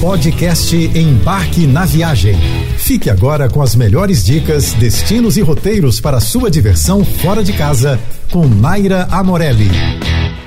Podcast Embarque na Viagem. Fique agora com as melhores dicas, destinos e roteiros para sua diversão fora de casa com Naira Amorelli.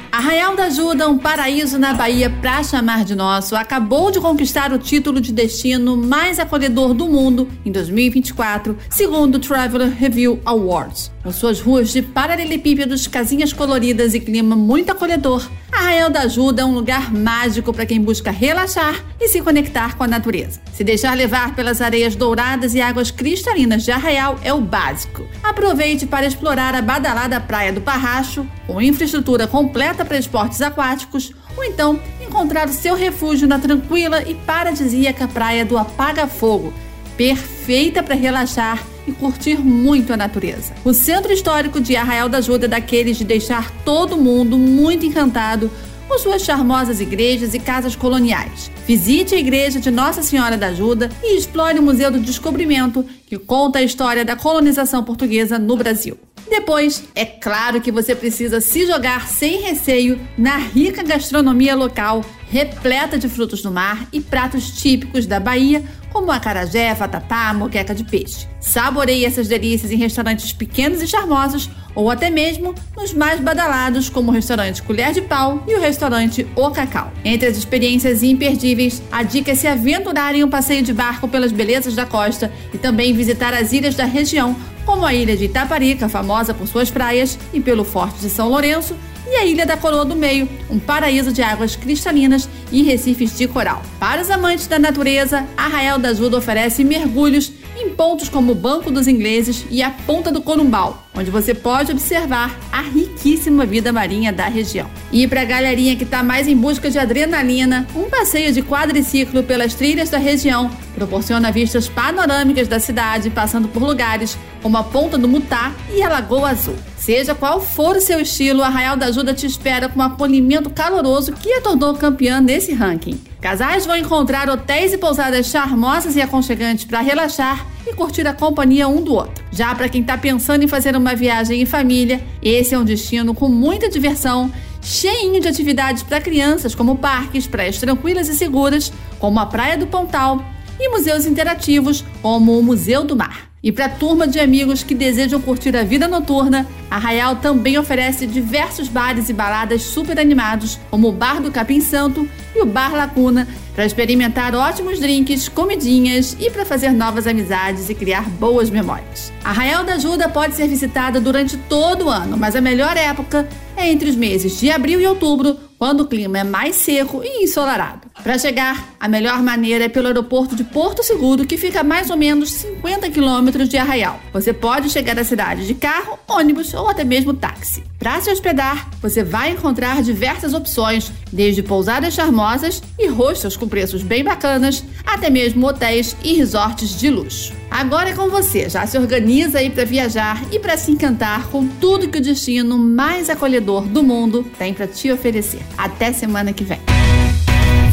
Arraial da Ajuda, um paraíso na Bahia pra chamar de nosso, acabou de conquistar o título de destino mais acolhedor do mundo em 2024, segundo o Traveler Review Awards. Com suas ruas de paralelepípedos, casinhas coloridas e clima muito acolhedor, Arraial da Ajuda é um lugar mágico para quem busca relaxar e se conectar com a natureza. Se deixar levar pelas areias douradas e águas cristalinas de Arraial é o básico. Aproveite para explorar a badalada Praia do Parracho, com infraestrutura completa para esportes aquáticos, ou então encontrar o seu refúgio na tranquila e paradisíaca Praia do Apaga Fogo, perfeita para relaxar e curtir muito a natureza. O centro histórico de Arraial da Ajuda é daqueles de deixar todo mundo muito encantado com suas charmosas igrejas e casas coloniais. Visite a igreja de Nossa Senhora da Ajuda e explore o Museu do Descobrimento, que conta a história da colonização portuguesa no Brasil. Depois, é claro que você precisa se jogar sem receio na rica gastronomia local, repleta de frutos do mar e pratos típicos da Bahia, como acarajé, vatapá, moqueca de peixe. Saboreie essas delícias em restaurantes pequenos e charmosos ou até mesmo nos mais badalados, como o restaurante Colher de Pau e o restaurante O Cacau. Entre as experiências imperdíveis, a dica é se aventurar em um passeio de barco pelas belezas da costa e também visitar as ilhas da região, como a ilha de Itaparica, famosa por suas praias, e pelo Forte de São Lourenço, e a Ilha da Coroa do Meio, um paraíso de águas cristalinas e recifes de coral. Para os amantes da natureza, Arraial da Ajuda oferece mergulhos pontos como o Banco dos Ingleses e a Ponta do Corumbau, onde você pode observar a riquíssima vida marinha da região. E para a galerinha que está mais em busca de adrenalina, um passeio de quadriciclo pelas trilhas da região proporciona vistas panorâmicas da cidade, passando por lugares como a Ponta do Mutá e a Lagoa Azul. Seja qual for o seu estilo, Arraial da Ajuda te espera com um acolhimento caloroso que a tornou campeã nesse ranking. Casais vão encontrar hotéis e pousadas charmosas e aconchegantes para relaxar e curtir a companhia um do outro. Já para quem está pensando em fazer uma viagem em família, esse é um destino com muita diversão, cheinho de atividades para crianças, como parques, praias tranquilas e seguras, como a Praia do Pontal, e museus interativos, como o Museu do Mar. E para a turma de amigos que desejam curtir a vida noturna, Arraial também oferece diversos bares e baladas super animados, como o Bar do Capim Santo e o Bar Lacuna, para experimentar ótimos drinks, comidinhas e para fazer novas amizades e criar boas memórias. Arraial da Ajuda pode ser visitada durante todo o ano, mas a melhor época é entre os meses de abril e outubro, quando o clima é mais seco e ensolarado. Para chegar, a melhor maneira é pelo aeroporto de Porto Seguro, que fica a mais ou menos 50 quilômetros de Arraial. Você pode chegar à cidade de carro, ônibus ou até mesmo táxi. Para se hospedar, você vai encontrar diversas opções, desde pousadas charmosas e hostels com preços bem bacanas, até mesmo hotéis e resorts de luxo. Agora é com você, já se organiza aí para viajar e para se encantar com tudo que o destino mais acolhedor do mundo tem para te oferecer. Até semana que vem.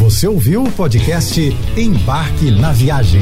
Você ouviu o podcast Embarque na Viagem.